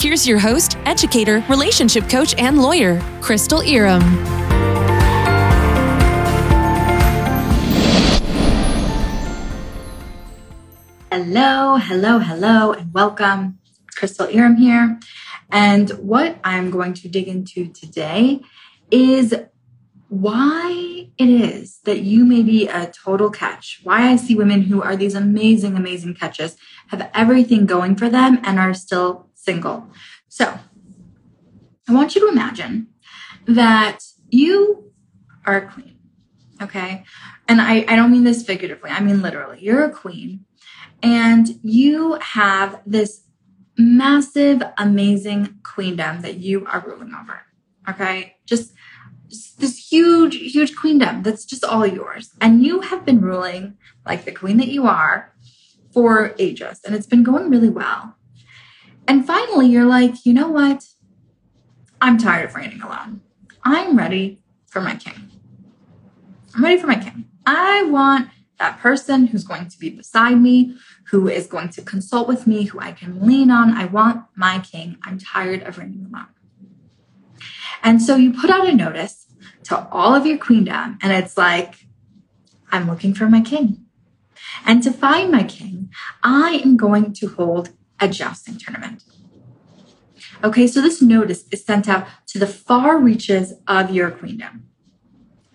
Here's your host, educator, relationship coach, and lawyer, Crystal Irom. Hello, hello, hello, and welcome. Crystal Irom here. And what I'm going to dig into today is why it is that you may be a total catch. Why I see women who are these amazing, amazing catches, have everything going for them, and are still single. So I want you to imagine that you are a queen, okay? And I, I don't mean this figuratively, I mean literally. You're a queen and you have this massive, amazing queendom that you are ruling over, okay? Just, just this huge, huge queendom that's just all yours. And you have been ruling like the queen that you are for ages, and it's been going really well. And finally, you're like, you know what? I'm tired of reigning alone. I'm ready for my king. I'm ready for my king. I want that person who's going to be beside me, who is going to consult with me, who I can lean on. I want my king. I'm tired of reigning alone. And so you put out a notice to all of your queendom, and it's like, I'm looking for my king. And to find my king, I am going to hold a jousting tournament. Okay, so this notice is sent out to the far reaches of your queendom.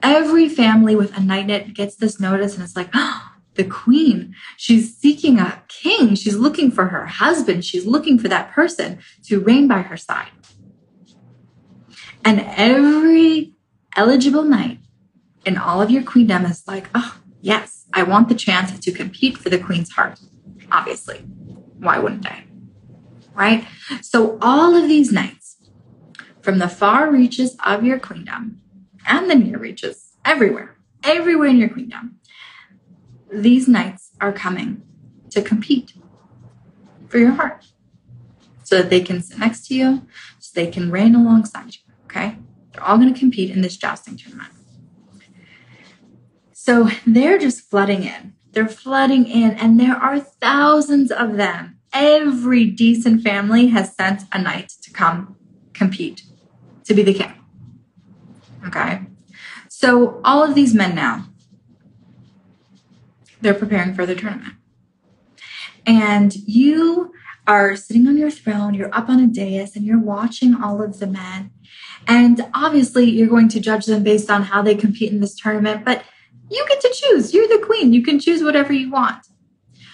Every family with a knight in it gets this notice, and it's like, oh, the queen, she's seeking a king. She's looking for her husband. She's looking for that person to reign by her side. And every eligible knight in all of your queendom is like, oh, yes, I want the chance to compete for the queen's heart, obviously. Why wouldn't I? Right? So, all of these knights from the far reaches of your queendom and the near reaches, everywhere, everywhere in your queendom, these knights are coming to compete for your heart so that they can sit next to you, so they can reign alongside you. Okay? They're all going to compete in this jousting tournament. So they're just flooding in. They're flooding in, and there are thousands of them. Every decent family has sent a knight to come compete to be the king. Okay. So all of these men now, they're preparing for the tournament. And you are sitting on your throne, you're up on a dais, and you're watching all of the men. And obviously, you're going to judge them based on how they compete in this tournament, but you get to choose. You're the queen. You can choose whatever you want.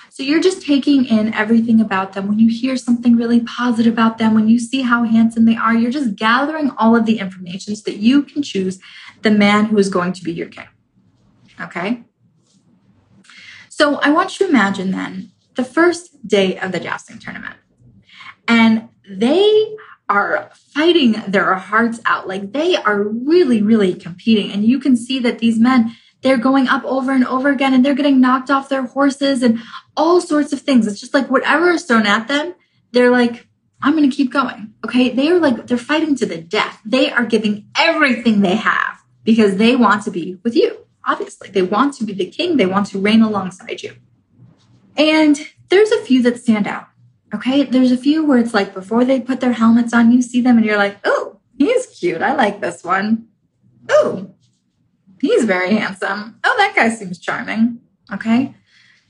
So you're just taking in everything about them. When you hear something really positive about them, when you see how handsome they are, you're just gathering all of the information so that you can choose the man who is going to be your king. Okay? So I want you to imagine then the first day of the jousting tournament. And they are fighting their hearts out. Like they are really, really competing. And you can see that these men, they're going up over and over again and they're getting knocked off their horses and all sorts of things. It's just like whatever is thrown at them, they're like, I'm going to keep going. Okay. They are like, they're fighting to the death. They are giving everything they have because they want to be with you. Obviously, they want to be the king. They want to reign alongside you. And there's a few that stand out. Okay. There's a few where it's like before they put their helmets on, you see them and you're like, oh, he's cute. I like this one. Oh, He's very handsome. Oh, that guy seems charming. Okay.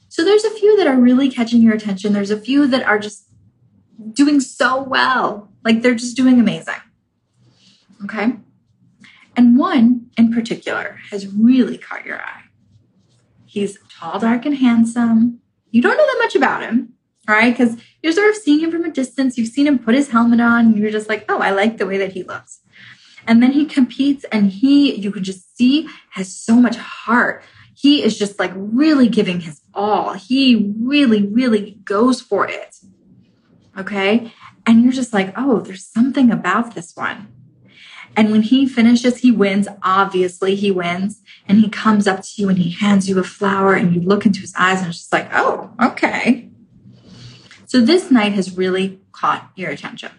So there's a few that are really catching your attention. There's a few that are just doing so well. Like they're just doing amazing. Okay. And one in particular has really caught your eye. He's tall, dark, and handsome. You don't know that much about him, right? Because you're sort of seeing him from a distance. You've seen him put his helmet on, and you're just like, oh, I like the way that he looks. And then he competes and he, you can just see, has so much heart. He is just like really giving his all. He really, really goes for it. Okay. And you're just like, oh, there's something about this one. And when he finishes, he wins. Obviously, he wins. And he comes up to you and he hands you a flower, and you look into his eyes, and it's just like, oh, okay. So this knight has really caught your attention.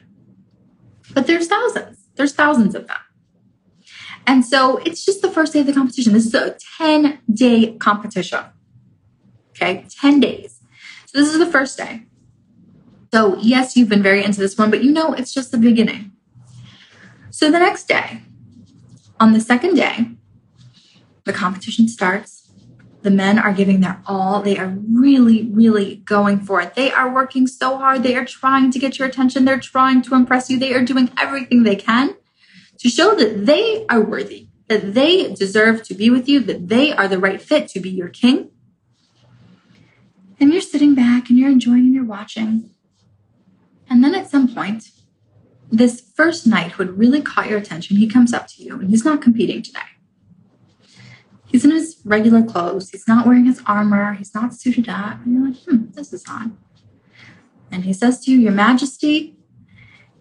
But there's thousands, there's thousands of them. And so it's just the first day of the competition. This is a 10 day competition. Okay, 10 days. So this is the first day. So, yes, you've been very into this one, but you know it's just the beginning. So, the next day, on the second day, the competition starts. The men are giving their all. They are really, really going for it. They are working so hard. They are trying to get your attention. They're trying to impress you. They are doing everything they can to show that they are worthy, that they deserve to be with you, that they are the right fit to be your king. And you're sitting back and you're enjoying and you're watching. And then at some point, this first knight who had really caught your attention, he comes up to you and he's not competing today. He's in his regular clothes. He's not wearing his armor. He's not suited up. And you're like, hmm, this is odd. And he says to you, Your Majesty,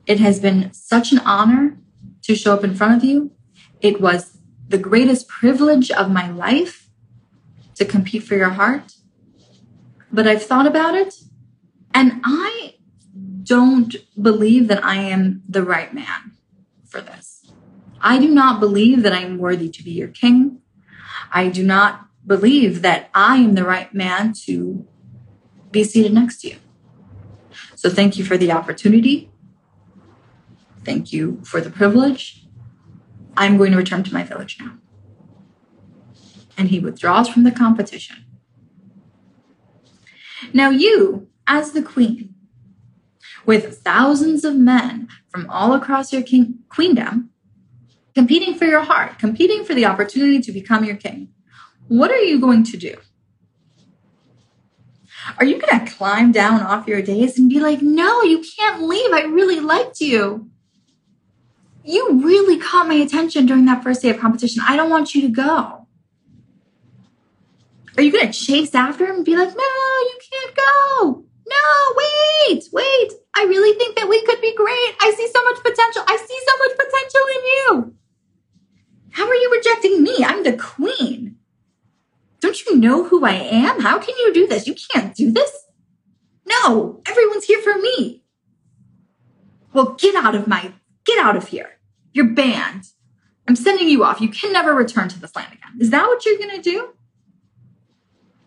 it has been such an honor to show up in front of you. It was the greatest privilege of my life to compete for your heart. But I've thought about it and I don't believe that I am the right man for this. I do not believe that I am worthy to be your king. I do not believe that I am the right man to be seated next to you. So thank you for the opportunity. Thank you for the privilege. I'm going to return to my village now. And he withdraws from the competition. Now, you, as the queen, with thousands of men from all across your king- queendom competing for your heart, competing for the opportunity to become your king, what are you going to do? Are you going to climb down off your dais and be like, no, you can't leave. I really liked you. You really caught my attention during that first day of competition. I don't want you to go. Are you going to chase after him and be like, no, you can't go? No, wait, wait. I really think that we could be great. I see so much potential. I see so much potential in you. How are you rejecting me? I'm the queen. Don't you know who I am? How can you do this? You can't do this. No, everyone's here for me. Well, get out of my, get out of here. You're banned. I'm sending you off. You can never return to this land again. Is that what you're going to do?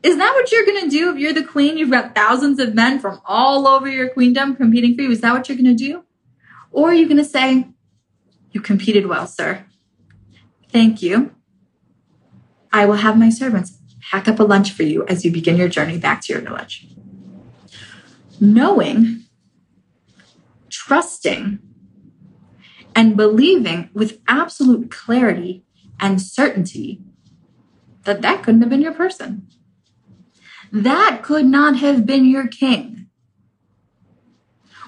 Is that what you're going to do if you're the queen? You've got thousands of men from all over your queendom competing for you. Is that what you're going to do? Or are you going to say, You competed well, sir. Thank you. I will have my servants pack up a lunch for you as you begin your journey back to your village. Knowing, trusting, and believing with absolute clarity and certainty that that couldn't have been your person. That could not have been your king.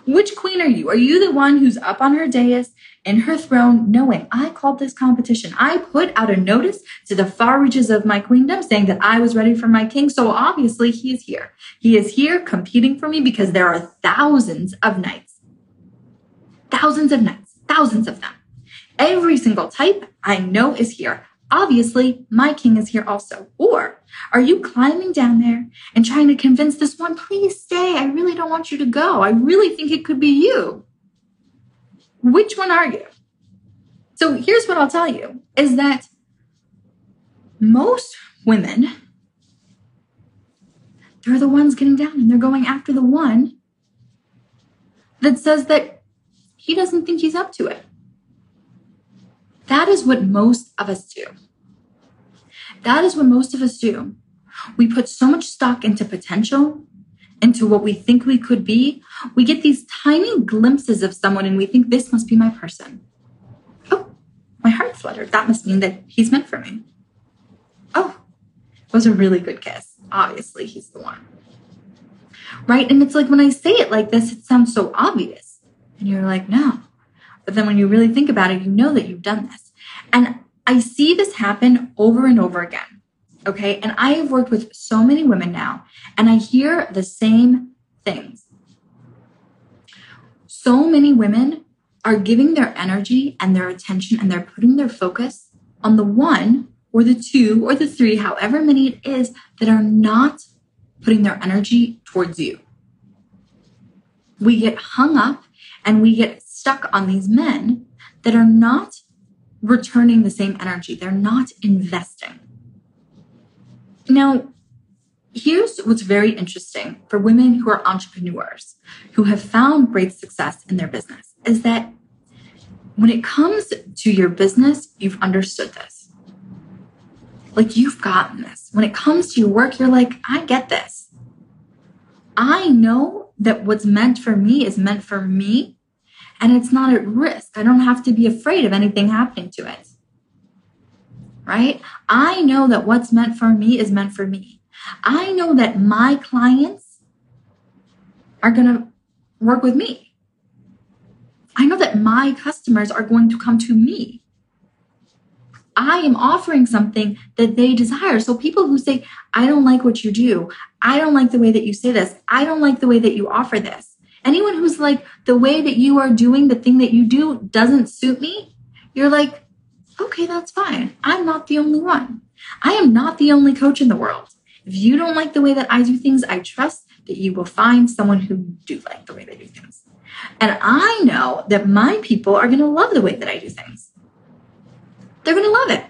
Which queen are you? Are you the one who's up on her dais in her throne, knowing I called this competition? I put out a notice to the far reaches of my queendom saying that I was ready for my king. So obviously he is here. He is here competing for me because there are thousands of knights. Thousands of knights, thousands of them. Every single type I know is here obviously my king is here also. Or are you climbing down there and trying to convince this one, please stay? I really don't want you to go. I really think it could be you. Which one are you? So here's what I'll tell you is that most women, they're the ones getting down and they're going after the one that says that he doesn't think he's up to it. That is what most of us do. That is what most of us do. We put so much stock into potential, into what we think we could be. We get these tiny glimpses of someone and we think this must be my person. Oh, my heart fluttered. That must mean that he's meant for me. Oh, it was a really good kiss. Obviously, he's the one. Right? And it's like when I say it like this, it sounds so obvious. And you're like, no, but then when you really think about it, you know that you've done this. And I see this happen over and over again. Okay. And I have worked with so many women now, and I hear the same things. So many women are giving their energy and their attention and they're putting their focus on the one or the two or the three, however many it is, that are not putting their energy towards you. We get hung up and we get stuck on these men that are not returning the same energy. They're not investing. Now, here's what's very interesting for women who are entrepreneurs who have found great success in their business is that when it comes to your business, you've understood this. Like you've gotten this. When it comes to your work, you're like, I get this. I know that what's meant for me is meant for me and it's not at risk. I don't have to be afraid of anything happening to it. Right? I know that what's meant for me is meant for me. I know that my clients are going to work with me. I know that my customers are going to come to me. I am offering something that they desire. So people who say, I don't like what you do, I don't like the way that you say this, I don't like the way that you offer this. Anyone who's like, the way that you are doing the thing that you do doesn't suit me, you're like, okay, that's fine. I'm not the only one. I am not the only coach in the world. If you don't like the way that I do things, I trust that you will find someone who do like the way they do things. And I know that my people are going to love the way that I do things. They're going to love it.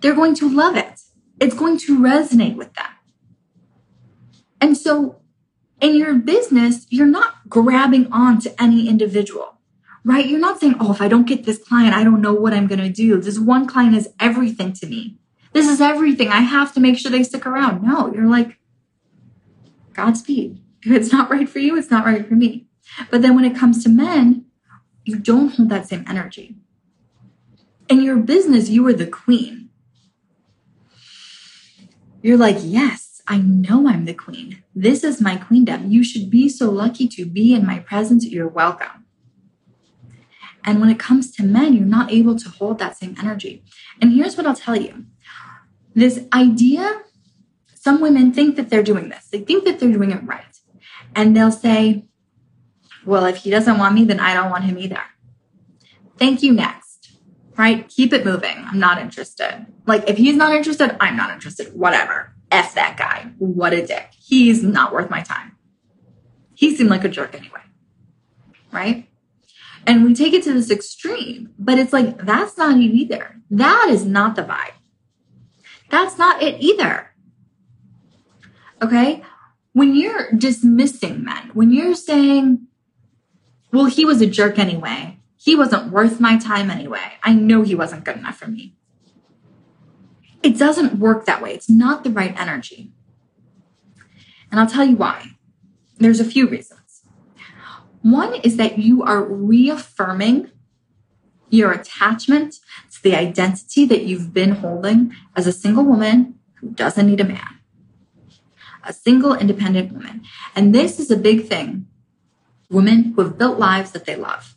They're going to love it. It's going to resonate with them. And so in your business, you're not grabbing on to any individual, right? You're not saying, oh, if I don't get this client, I don't know what I'm going to do. This one client is everything to me. This is everything. I have to make sure they stick around. No, you're like, Godspeed. If it's not right for you, it's not right for me. But then when it comes to men, you don't hold that same energy. In your business, you are the queen. You're like, yes, I know I'm the queen. This is my queendom. You should be so lucky to be in my presence. You're welcome. And when it comes to men, you're not able to hold that same energy. And here's what I'll tell you this idea some women think that they're doing this, they think that they're doing it right. And they'll say, well, if he doesn't want me, then I don't want him either. Thank you, next. Right? Keep it moving. I'm not interested. Like, if he's not interested, I'm not interested. Whatever. F that guy. What a dick. He's not worth my time. He seemed like a jerk anyway. Right? And we take it to this extreme, but it's like, that's not it either. That is not the vibe. That's not it either. Okay? When you're dismissing men, when you're saying, well, he was a jerk anyway, he wasn't worth my time anyway, I know he wasn't good enough for me. It doesn't work that way. It's not the right energy. And I'll tell you why. There's a few reasons. One is that you are reaffirming your attachment to the identity that you've been holding as a single woman who doesn't need a man a single independent woman. And this is a big thing. Women who have built lives that they love.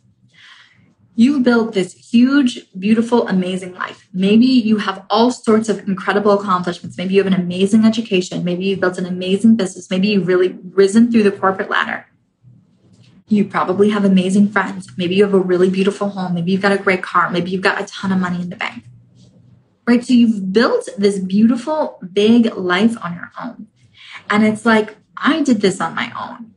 You've built this huge, beautiful, amazing life. Maybe you have all sorts of incredible accomplishments. Maybe you have an amazing education. Maybe you've built an amazing business. Maybe you've really risen through the corporate ladder. You probably have amazing friends. Maybe you have a really beautiful home. Maybe you've got a great car. Maybe you've got a ton of money in the bank. Right? So you've built this beautiful, big life on your own. And it's like, I did this on my own.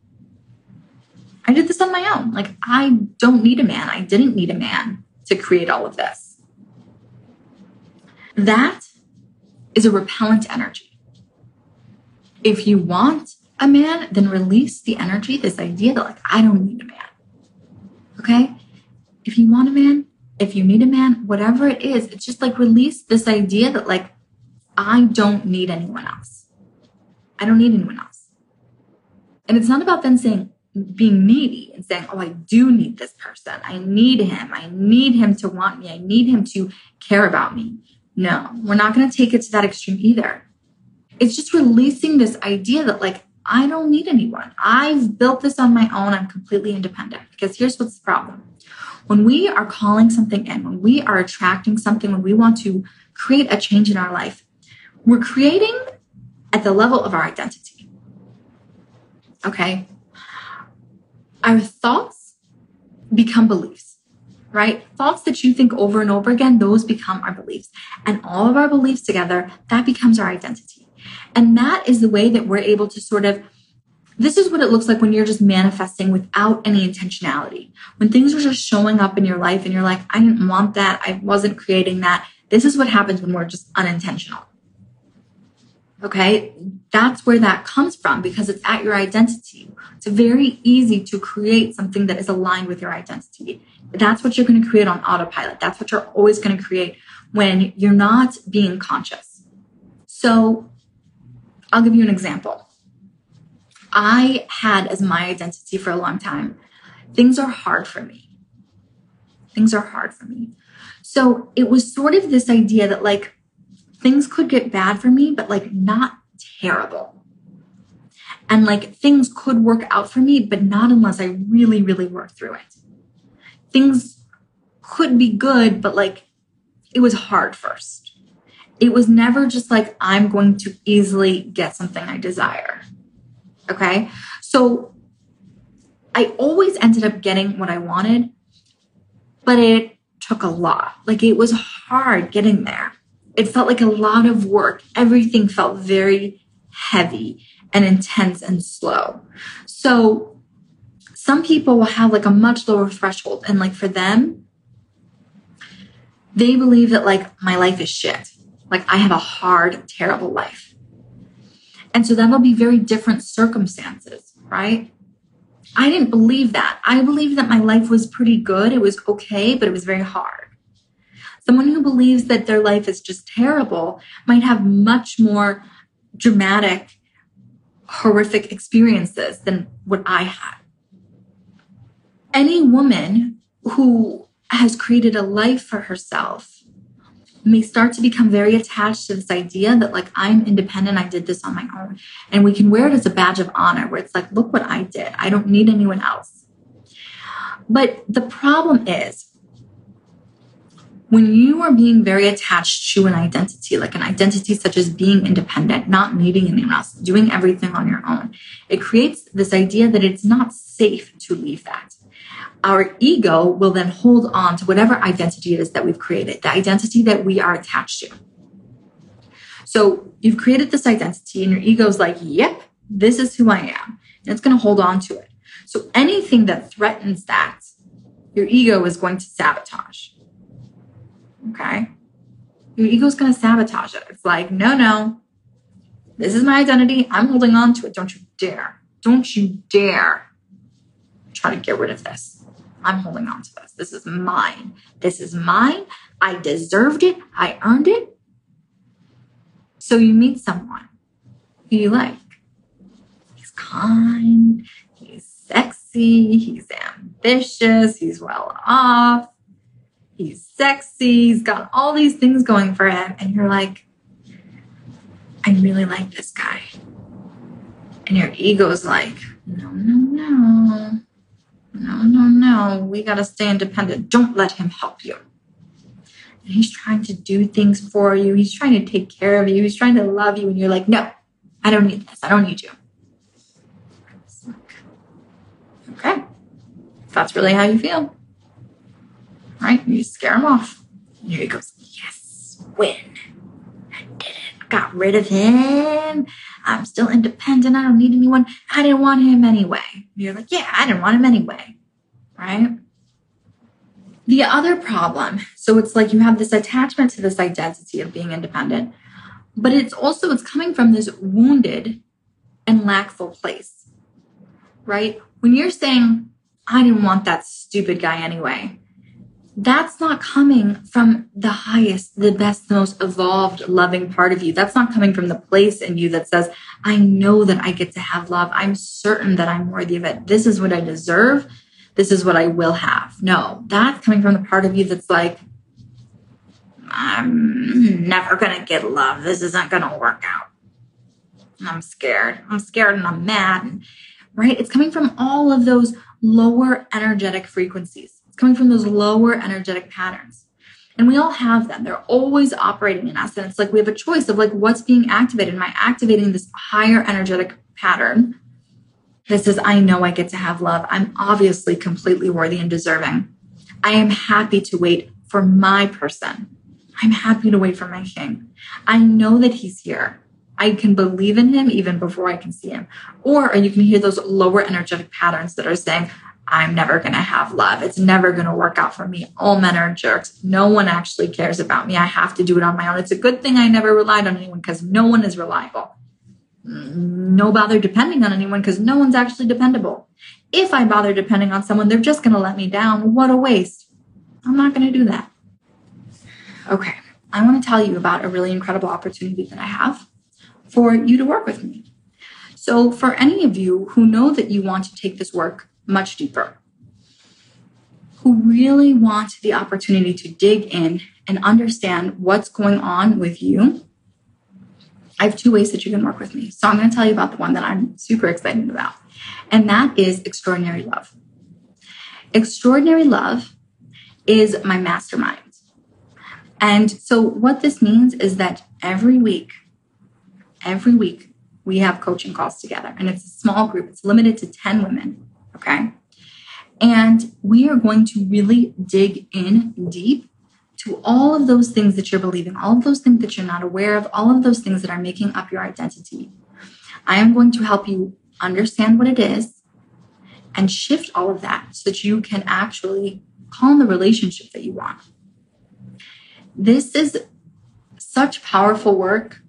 I did this on my own. Like, I don't need a man. I didn't need a man to create all of this. That is a repellent energy. If you want a man, then release the energy, this idea that, like, I don't need a man. Okay? If you want a man, if you need a man, whatever it is, it's just like release this idea that, like, I don't need anyone else. I don't need anyone else. And it's not about then saying, being needy and saying, oh, I do need this person. I need him. I need him to want me. I need him to care about me. No, we're not going to take it to that extreme either. It's just releasing this idea that, like, I don't need anyone. I've built this on my own. I'm completely independent. Because here's what's the problem when we are calling something in, when we are attracting something, when we want to create a change in our life, we're creating at the level of our identity. Okay. Our thoughts become beliefs, right? Thoughts that you think over and over again, those become our beliefs. And all of our beliefs together, that becomes our identity. And that is the way that we're able to sort of this is what it looks like when you're just manifesting without any intentionality. When things are just showing up in your life and you're like, I didn't want that. I wasn't creating that. This is what happens when we're just unintentional. Okay. That's where that comes from because it's at your identity. It's very easy to create something that is aligned with your identity. That's what you're going to create on autopilot. That's what you're always going to create when you're not being conscious. So I'll give you an example. I had as my identity for a long time. Things are hard for me. Things are hard for me. So it was sort of this idea that like things could get bad for me, but like not terrible. And like things could work out for me, but not unless I really, really work through it. Things could be good, but like it was hard first. It was never just like I'm going to easily get something I desire. Okay. So I always ended up getting what I wanted, but it took a lot. Like it was hard getting there. It felt like a lot of work. Everything felt very heavy and intense and slow. So some people will have like a much lower threshold. And like for them, they believe that like my life is shit. Like I have a hard, terrible life. And so that'll be very different circumstances, right? I didn't believe that. I believed that my life was pretty good. It was okay, but it was very hard. Someone who believes that their life is just terrible might have much more dramatic, horrific experiences than what I had. Any woman who has created a life for herself may start to become very attached to this idea that like I'm independent, I did this on my own. And we can wear it as a badge of honor where it's like, look what I did. I don't need anyone else. But the problem is when you are being very attached to an identity, like an identity such as being independent, not needing anyone else, doing everything on your own, it creates this idea that it's not safe to leave that our ego will then hold on to whatever identity it is that we've created, the identity that we are attached to. So you've created this identity, and your ego is like, yep, this is who I am. And it's going to hold on to it. So anything that threatens that, your ego is going to sabotage. Okay? Your ego is going to sabotage it. It's like, no, no, this is my identity. I'm holding on to it. Don't you dare. Don't you dare try to get rid of this. I'm holding on to this. This is mine. This is mine. I deserved it. I earned it. So you meet someone who you like. He's kind, he's sexy, he's ambitious, he's well off, he's sexy, he's got all these things going for him. And you're like, I really like this guy. And your ego's like, no, no, no. No, no, no. We got to stay independent. Don't let him help you. And he's trying to do things for you. He's trying to take care of you. He's trying to love you. And you're like, no, I don't need this. I don't need you. Okay. If that's really how you feel, right? You scare him off. And he goes, yes, win. I did it. Got rid of him. I'm still independent. I don't need anyone. I didn't want him anyway. You're like, yeah, I didn't want him anyway. Right? The other problem, so it's like you have this attachment to this identity of being independent, but it's also it's coming from this wounded and lackful place. Right? When you're saying, I didn't want that stupid guy anyway, that's not coming from the highest, the best, the most evolved, loving part of you. That's not coming from the place in you that says, I know that I get to have love. I'm certain that I'm worthy of it. This is what I deserve. This is what I will have. No, that's coming from the part of you that's like, I'm never going to get love. This isn't going to work out. I'm scared. I'm scared and I'm mad. Right? It's coming from all of those lower energetic frequencies coming from those lower energetic patterns. And we all have them. They're always operating in us. And it's like we have a choice of like what's being activated. Am I activating this higher energetic pattern that says, I know I get to have love. I'm obviously completely worthy and deserving. I am happy to wait for my person. I'm happy to wait for my king. I know that he's here. I can believe in him even before I can see him. Or you can hear those lower energetic patterns that are saying, I'm never going to have love. It's never going to work out for me. All men are jerks. No one actually cares about me. I have to do it on my own. It's a good thing I never relied on anyone because no one is reliable. Mm, no bother depending on anyone because no one's actually dependable. If I bother depending on someone, they're just going to let me down. What a waste. I'm not going to do that. Okay. I want to tell you about a really incredible opportunity that I have for you to work with me. So, for any of you who know that you want to take this work much deeper, who really want the opportunity to dig in and understand what's going on with you, I have two ways that you can work with me. So, I'm going to tell you about the one that I'm super excited about, and that is extraordinary love. Extraordinary love is my mastermind. And so, what this means is that every week, every week, we have coaching calls together, and it's a small group, it's limited to 10 women. Okay. And we are going to really dig in deep to all of those things that you're believing, all of those things that you're not aware of, all of those things that are making up your identity. I am going to help you understand what it is and shift all of that so that you can actually call in the relationship that you want. This is such powerful work.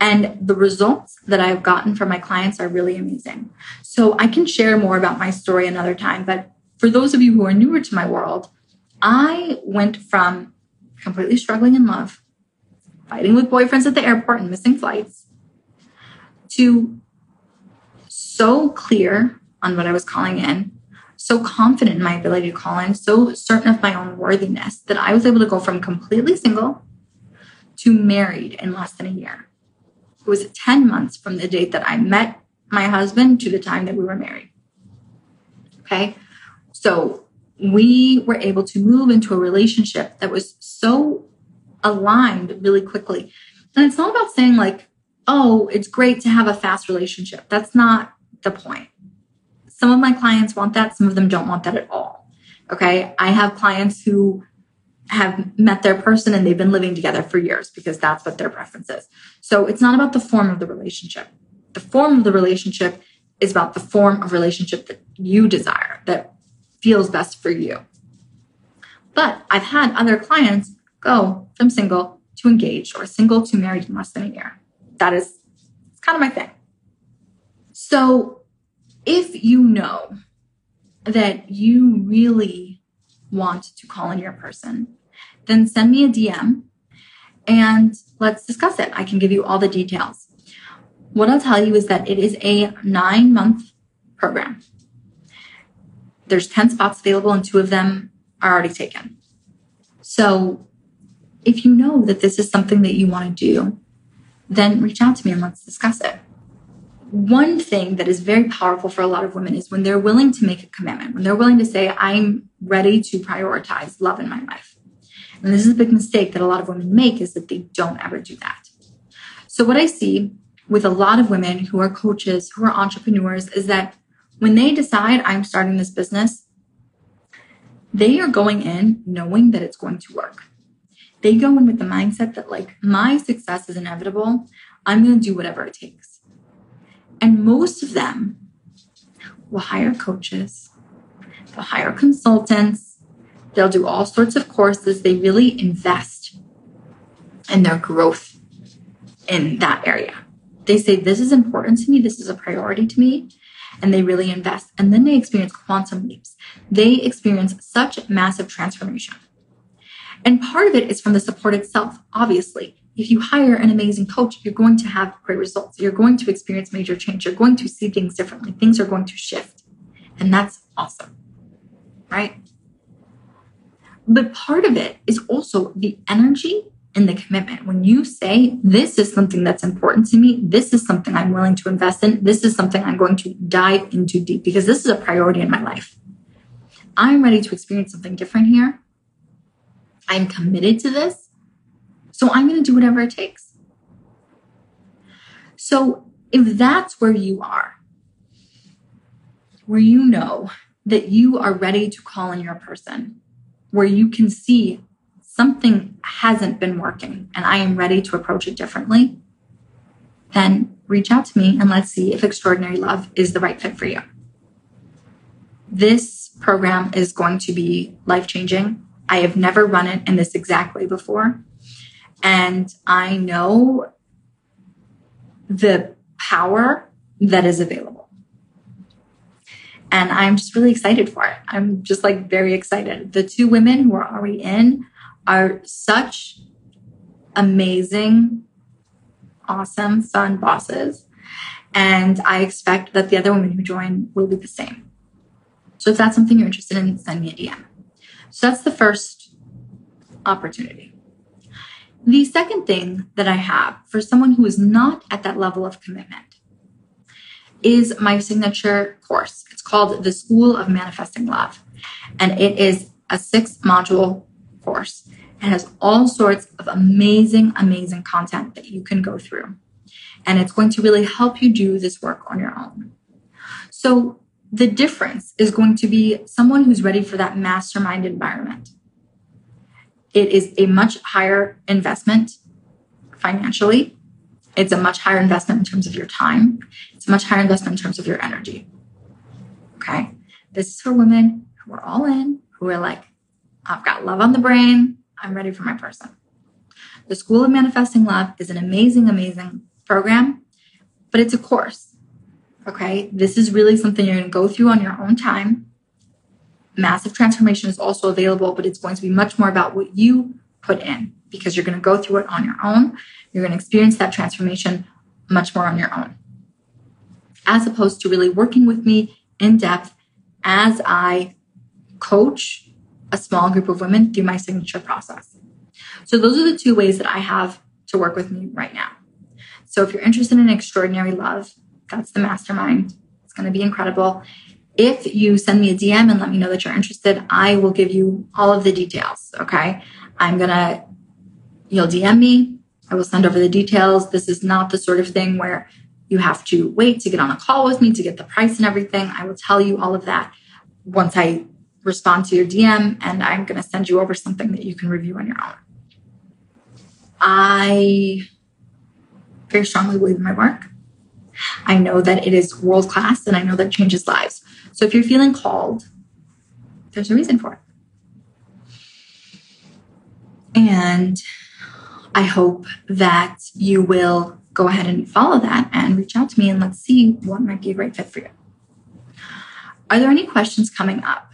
And the results that I've gotten from my clients are really amazing. So I can share more about my story another time. But for those of you who are newer to my world, I went from completely struggling in love, fighting with boyfriends at the airport and missing flights, to so clear on what I was calling in, so confident in my ability to call in, so certain of my own worthiness that I was able to go from completely single to married in less than a year. It was 10 months from the date that I met my husband to the time that we were married. Okay. So we were able to move into a relationship that was so aligned really quickly. And it's not about saying, like, oh, it's great to have a fast relationship. That's not the point. Some of my clients want that, some of them don't want that at all. Okay. I have clients who have met their person and they've been living together for years because that's what their preference is. So it's not about the form of the relationship. The form of the relationship is about the form of relationship that you desire, that feels best for you. But I've had other clients go from single to engaged or single to married in less than a year. That is kind of my thing. So if you know that you really want to call in your person, then send me a DM and let's discuss it. I can give you all the details. What I'll tell you is that it is a nine month program. There's 10 spots available, and two of them are already taken. So if you know that this is something that you want to do, then reach out to me and let's discuss it one thing that is very powerful for a lot of women is when they're willing to make a commitment, when they're willing to say, I'm ready to prioritize love in my life. And this is a big mistake that a lot of women make is that they don't ever do that. So, what I see with a lot of women who are coaches, who are entrepreneurs, is that when they decide I'm starting this business, they are going in knowing that it's going to work. They go in with the mindset that, like, my success is inevitable. I'm going to do whatever it takes. And most of them will hire coaches, they'll hire consultants, they'll do all sorts of courses. They really invest in their growth in that area. They say, This is important to me, this is a priority to me. And they really invest. And then they experience quantum leaps. They experience such massive transformation. And part of it is from the support itself, obviously if you hire an amazing coach, you're going to have great results. You're going to experience major change. You're going to see things differently. Things are going to shift. And that's awesome. Right? But part of it is also the energy and the commitment. When you say, This is something that's important to me, this is something I'm willing to invest in, this is something I'm going to dive into deep because this is a priority in my life. I'm ready to experience something different here. I'm committed to this so I'm going to do whatever it takes. So if that's where you are, where you know that you are ready to call in your person, where you can see something hasn't been working and I am ready to approach it differently, then reach out to me and let's see if Extraordinary Love is the right fit for you. This program is going to be life changing. I have never run it in this exact way before. And I know the power that is available. And I'm just really excited for it. I'm just like very excited. The two women who are already in are such amazing, awesome, fun bosses. And I expect that the other women who join will be the same. So if that's something you're interested in, send me a DM. So that's the first opportunity. The second thing that I have for someone who is not at that level of commitment is my signature course. It's called The School of Manifesting Love, and it is a six module course. It has all sorts of amazing, amazing content that you can go through. And it's going to really help you do this work on your own. So, the difference is going to be someone who's ready for that mastermind environment. It is a much higher investment financially. It's a much higher investment in terms of your time. It's a much higher investment in terms of your energy. Okay. This is for women who are all in, who are like, I've got love on the brain. I'm ready for my person. The School of Manifesting Love is an amazing, amazing program, but it's a course. Okay. This is really something you're going to go through on your own time massive transformation is also available, but it's going to be much more about what you put in because you're going to go through it on your own. You're going to experience that transformation much more on your own, as opposed to really working with me in depth as I coach a small group of women through my signature process. So, those are the two ways that I have to work with me right now. So, if you're interested in extraordinary love, that's the mastermind. It's going to be incredible. If you send me a DM and let me know that you're interested, I will give you all of the details. Okay. I'm going to, you'll DM me. I will send over the details. This is not the sort of thing where you have to wait to get on a call with me to get the price and everything. I will tell you all of that once I respond to your DM and I'm going to send you over something that you can review on your own. I very strongly believe in my work. I know that it is world class and I know that changes lives. So if you're feeling called, there's a reason for it. And I hope that you will go ahead and follow that and reach out to me and let's see what might be a great fit for you. Are there any questions coming up?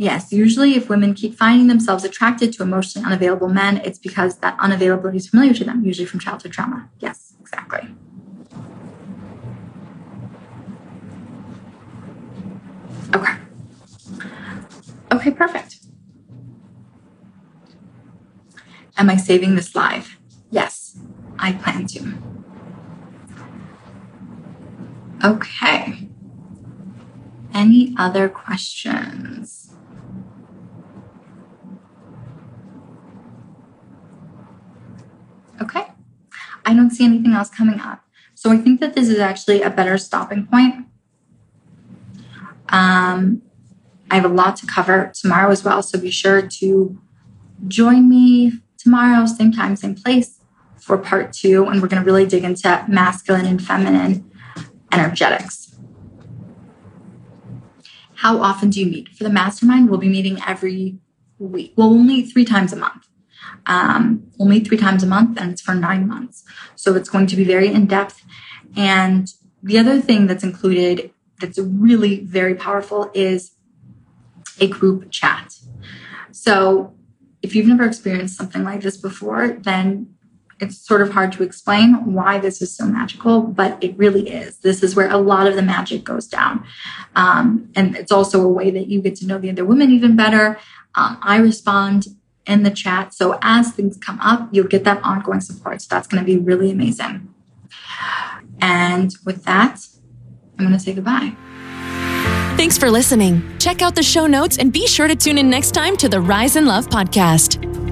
Yes, usually if women keep finding themselves attracted to emotionally unavailable men, it's because that unavailability is familiar to them, usually from childhood trauma. Yes, exactly. Okay. Okay, perfect. Am I saving this live? Yes, I plan to. Okay. Any other questions? Okay. I don't see anything else coming up. So I think that this is actually a better stopping point. Um, I have a lot to cover tomorrow as well. So be sure to join me tomorrow, same time, same place for part two. And we're going to really dig into masculine and feminine energetics. How often do you meet? For the mastermind, we'll be meeting every week. Well, we'll three times a month um, only three times a month and it's for nine months. So it's going to be very in depth. And the other thing that's included that's really very powerful is a group chat. So if you've never experienced something like this before, then it's sort of hard to explain why this is so magical, but it really is. This is where a lot of the magic goes down. Um, and it's also a way that you get to know the other women even better. Um, I respond in the chat. So as things come up, you'll get that ongoing support. So that's going to be really amazing. And with that, I'm going to say goodbye. Thanks for listening. Check out the show notes and be sure to tune in next time to the Rise in Love podcast.